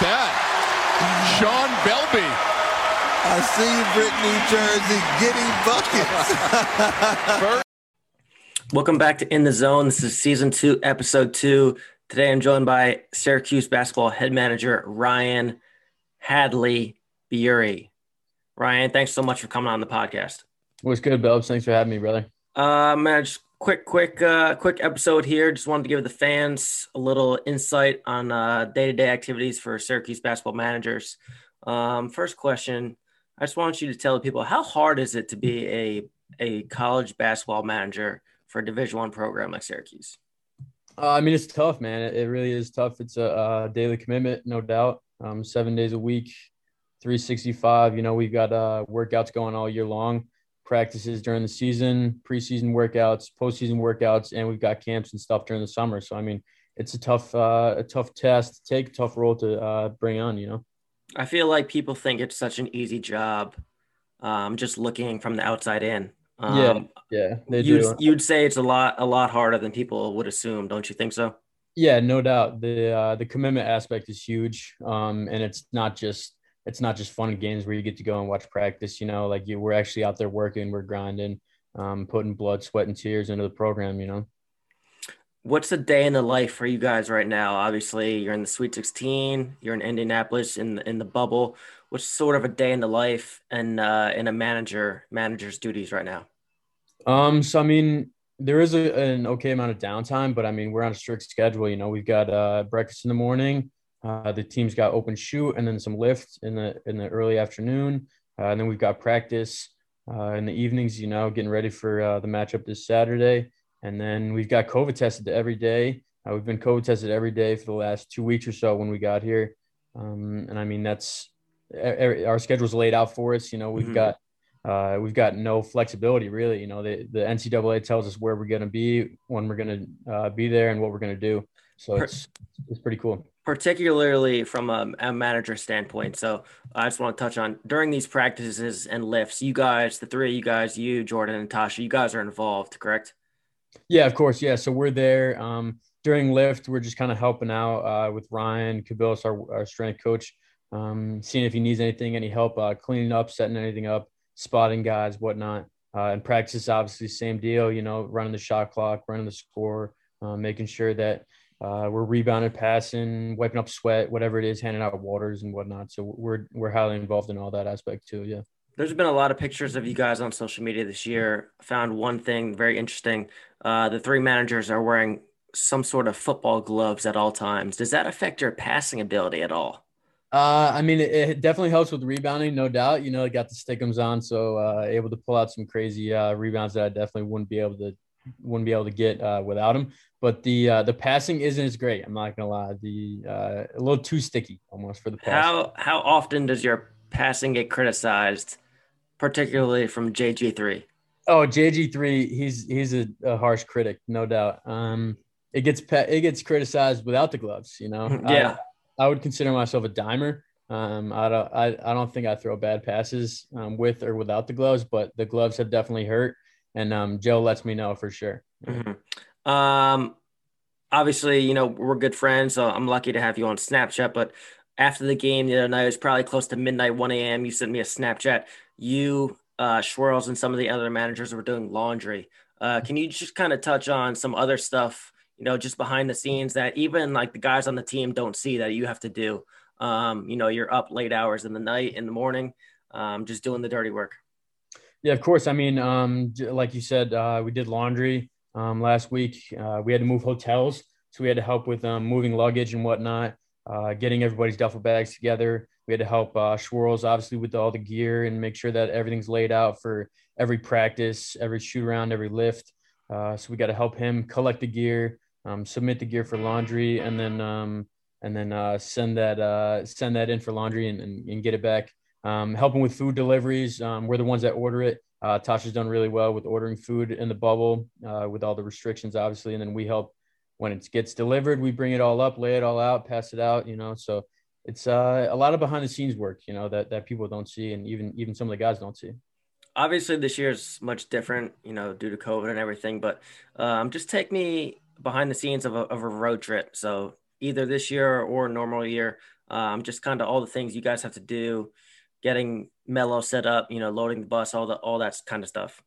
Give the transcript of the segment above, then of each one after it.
about that? Sean Belby. I see Brittany Jersey getting buckets. Welcome back to In the Zone. This is season two, episode two. Today I'm joined by Syracuse basketball head manager Ryan Hadley Beaury. Ryan, thanks so much for coming on the podcast. What's good, Belbs? Thanks for having me, brother. Uh, man, just quick, quick, uh, quick episode here. Just wanted to give the fans a little insight on uh, day-to-day activities for Syracuse basketball managers. Um, first question, I just want you to tell people how hard is it to be a a college basketball manager for a Division One program like Syracuse? Uh, I mean, it's tough, man. It, it really is tough. It's a, a daily commitment, no doubt. Um, seven days a week, 365. You know, we've got uh, workouts going all year long, practices during the season, preseason workouts, postseason workouts, and we've got camps and stuff during the summer. So, I mean, it's a tough, uh, a tough test to take, tough role to uh, bring on. You know, I feel like people think it's such an easy job, um, just looking from the outside in. Um, yeah, yeah, they you'd, do. You'd say it's a lot, a lot harder than people would assume, don't you think so? Yeah, no doubt. The uh, the commitment aspect is huge, um, and it's not just it's not just fun and games where you get to go and watch practice. You know, like you, we're actually out there working, we're grinding, um, putting blood, sweat, and tears into the program. You know. What's the day in the life for you guys right now? Obviously, you're in the Sweet 16. You're in Indianapolis in the, in the bubble. What's sort of a day in the life and uh, in a manager manager's duties right now? Um, so I mean, there is a, an okay amount of downtime, but I mean, we're on a strict schedule. You know, we've got uh, breakfast in the morning. Uh, the team's got open shoot and then some lift in the in the early afternoon, uh, and then we've got practice uh, in the evenings. You know, getting ready for uh, the matchup this Saturday, and then we've got COVID tested every day. Uh, we've been COVID tested every day for the last two weeks or so when we got here, um, and I mean that's our schedule's laid out for us. You know, we've mm-hmm. got uh, we've got no flexibility really. You know, the, the NCAA tells us where we're going to be, when we're going to uh, be there, and what we're going to do. So it's it's pretty cool. Particularly from a, a, manager standpoint. So I just want to touch on during these practices and lifts. You guys, the three of you guys, you, Jordan, and Tasha, you guys are involved, correct? Yeah, of course. Yeah, so we're there. Um, during lift, we're just kind of helping out uh, with Ryan Kabilis, our, our strength coach, um, seeing if he needs anything, any help uh, cleaning up, setting anything up spotting guys, whatnot. Uh, and practice, obviously, same deal. You know, running the shot clock, running the score, uh, making sure that uh, we're rebounding, passing, wiping up sweat, whatever it is, handing out waters and whatnot. So we're we're highly involved in all that aspect too. Yeah. There's been a lot of pictures of you guys on social media this year. Found one thing very interesting. Uh, the three managers are wearing some sort of football gloves at all times. Does that affect your passing ability at all? Uh, I mean, it, it, definitely helps with rebounding, no doubt. You know, I got the stickums on, so uh, able to pull out some crazy uh, rebounds that I definitely wouldn't be able to wouldn't be able to get uh, without him. But the uh, the passing isn't as great. I'm not gonna lie. The uh, a little too sticky almost for the pass. How how often does your passing get criticized, particularly from JG3? Oh, JG3, he's he's a, a harsh critic, no doubt. Um, it gets it gets criticized without the gloves, you know. yeah. I would consider myself a dimer. Um, I don't, I, I don't think I throw bad passes um, with or without the gloves, but the gloves have definitely hurt. And um, Joe lets me know for sure. Mm-hmm. Um, obviously, you know we're good friends, so I'm lucky to have you on Snapchat. But after the game the other night, it was probably close to midnight, 1 a.m. You sent me a Snapchat. You, uh, Schwirls, and some of the other managers were doing laundry. Uh, can you just kind of touch on some other stuff you know, just behind the scenes that even like the guys on the team don't see that you have to do. Um, you know, you're up late hours in the night, in the morning, um, just doing the dirty work. Yeah, of course. I mean, um, like you said, uh, we did laundry um, last week. Uh, we had to move hotels, so we had to help with um, moving luggage and whatnot, uh, getting everybody's duffel bags together. We had to help uh, obviously, with all the gear and make sure that everything's laid out for every practice, every shoot around, every lift. Uh, so we got to help him collect the gear, um, submit the gear for laundry, and then um, and then uh, send that uh, send that in for laundry and, and, and get it back. Um, helping with food deliveries, um, we're the ones that order it. Uh, Tasha's done really well with ordering food in the bubble uh, with all the restrictions, obviously, and then we help when it gets delivered. We bring it all up, lay it all out, pass it out. You know, so it's uh, a lot of behind the scenes work, you know, that that people don't see, and even even some of the guys don't see obviously this year is much different, you know, due to COVID and everything. But um, just take me behind the scenes of a, of a road trip. So either this year or normal year. Um, just kind of all the things you guys have to do, getting Melo set up, you know, loading the bus, all the all that kind of stuff.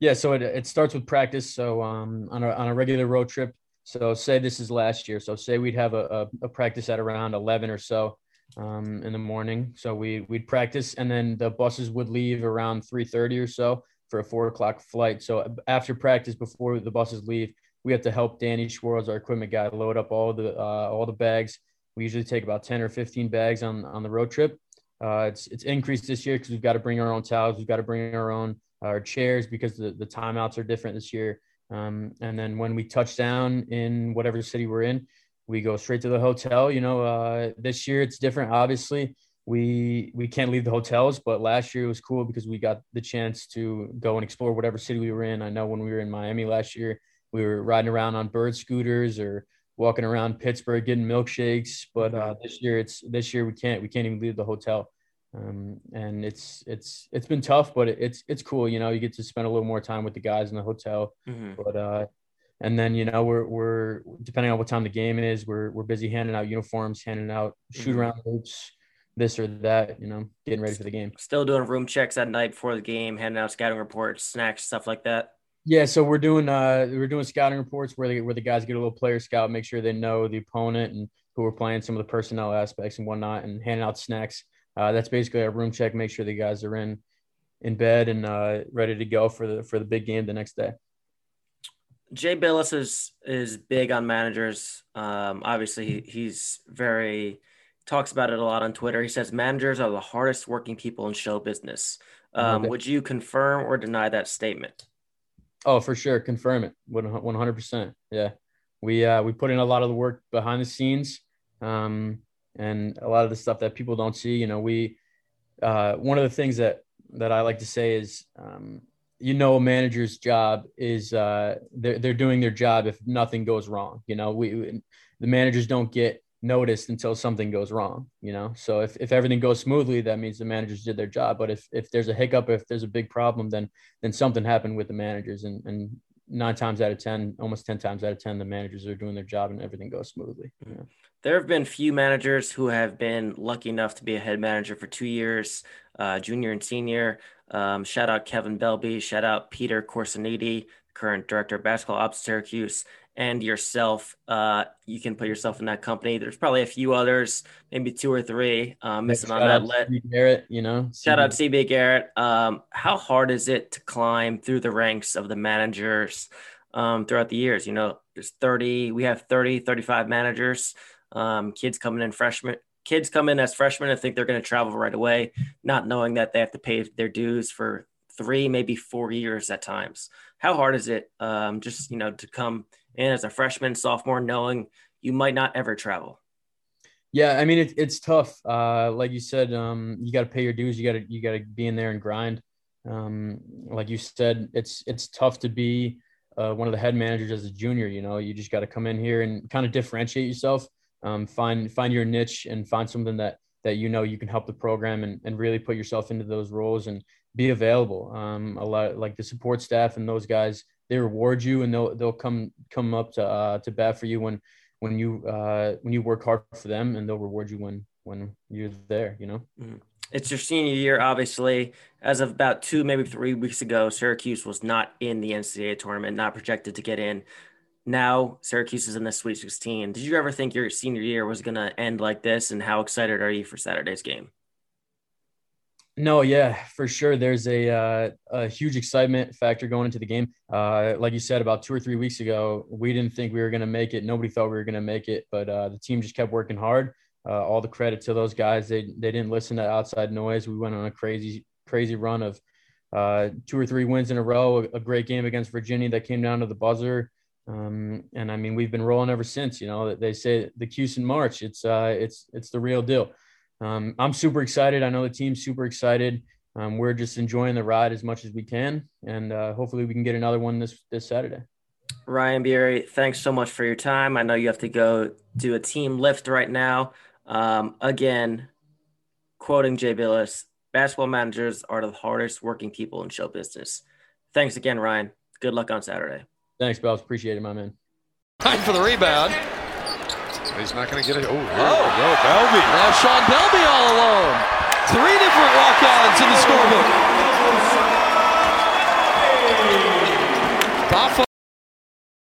Yeah, so it, it starts with practice. So um, on a on a regular road trip. So say this is last year. So say we'd have a, a, a practice at around eleven or so um, in the morning. So we we'd practice, and then the buses would leave around three thirty or so for a four o'clock flight. So after practice, before the buses leave, we have to help Danny Schwartz, our equipment guy, load up all the uh, all the bags. We usually take about ten or fifteen bags on on the road trip. Uh, it's it's increased this year because we've got to bring our own towels, we've got to bring our own our chairs because the, the timeouts are different this year. Um, and then when we touch down in whatever city we're in, we go straight to the hotel. You know, uh, this year it's different. Obviously, we we can't leave the hotels, but last year it was cool because we got the chance to go and explore whatever city we were in. I know when we were in Miami last year, we were riding around on bird scooters or walking around Pittsburgh getting milkshakes. But uh, this year it's this year we can't we can't even leave the hotel. Um, and it's it's it's been tough, but it's it's cool. You know, you get to spend a little more time with the guys in the hotel. Mm-hmm. But uh, and then you know we're we're depending on what time the game is, we're we're busy handing out uniforms, handing out shoot mm-hmm. around hoops, this or that. You know, getting ready for the game. Still doing room checks at night before the game, handing out scouting reports, snacks, stuff like that. Yeah, so we're doing uh we're doing scouting reports where they, where the guys get a little player scout, make sure they know the opponent and who we're playing, some of the personnel aspects and whatnot, and handing out snacks. Uh, that's basically our room check, make sure the guys are in in bed and uh, ready to go for the for the big game the next day. Jay Bilas is is big on managers. Um, obviously, he, he's very talks about it a lot on Twitter. He says managers are the hardest working people in show business. Um. Would you confirm or deny that statement? Oh, for sure, confirm it. One hundred percent. Yeah, we uh, we put in a lot of the work behind the scenes, um, and a lot of the stuff that people don't see. You know, we uh, one of the things that that I like to say is um, you know a manager's job is uh, they're, they're doing their job if nothing goes wrong you know we the managers don't get noticed until something goes wrong you know? So if, if everything goes smoothly that means the managers did their job. But if if there's a hiccup if there's a big problem then then something happened with the managers. And and nine times out of ten almost 10 times out of 10 the managers are doing their job and everything goes smoothly. Mm. You know? There have been few managers who have been lucky enough to be a head manager for two years uh, junior and senior um, shout out Kevin Belby. Shout out Peter Corsiniti, current director of basketball ops Syracuse, and yourself. Uh, you can put yourself in that company. There's probably a few others, maybe two or three um, missing on that list. Garrett, you know. Shout out CB Garrett. Um, how hard is it to climb through the ranks of the managers um, throughout the years? You know, there's 30, we have 30, 35 managers. Um, kids coming in freshmen kids come in as freshmen and think they're going to travel right away, not knowing that they have to pay their dues for three, maybe four years at times. How hard is it um, just, you know, to come in as a freshman, sophomore, knowing you might not ever travel? Yeah, I mean it, it's tough. Uh, like you said, um, you got to pay your dues. You got to you got to be in there and grind. Um, like you said, it's it's tough to be uh, one of the head managers as a junior. You know, you just got to come in here and kind of differentiate yourself um, find find your niche and find something that that you know you can help the program and, and really put yourself into those roles and be available. Um, a lot like the support staff and those guys, they reward you and they'll they'll come come up to uh, to bat for you when when you uh, when you work hard for them and they'll reward you when when you're there. You know. Mm-hmm. It's your senior year, obviously. As of about two, maybe three weeks ago, Syracuse was not in the NCAA tournament, not projected to get in now Syracuse is in the Sweet 16. Did you ever think your senior year was going to end like this? And how excited are you for Saturday's game? No, yeah, for sure. There's a uh, a huge excitement factor going into the game. Uh, like you said, about two or three weeks ago, we didn't think we were going to make it. Nobody thought we were going to make it, but uh, the team just kept working hard. Uh, all the credit to those guys. They they didn't listen to outside noise. We went on a crazy crazy run of uh, two or three wins in a row. A, a great game against Virginia that came down to the buzzer. Um, and I mean, we've been rolling ever since. You know, they say the Houston March. It's uh, it's it's the real deal. Um, I'm super excited. I know the team's super excited. Um, we're just enjoying the ride as much as we can, and uh, hopefully we can get another one this this Saturday. Ryan Beaury, thanks so much for your time. I know you have to go do a team lift right now. Um, again, quoting Jay Bilas, basketball managers are the hardest working people in show business. Thanks again, Ryan. Good luck on Saturday. Thanks, Bells. Appreciate it, my man. Time for the rebound. he's not going to get it. Oh, Oh, no, Belby. Now Sean Belby all alone. Three different walk-ons in the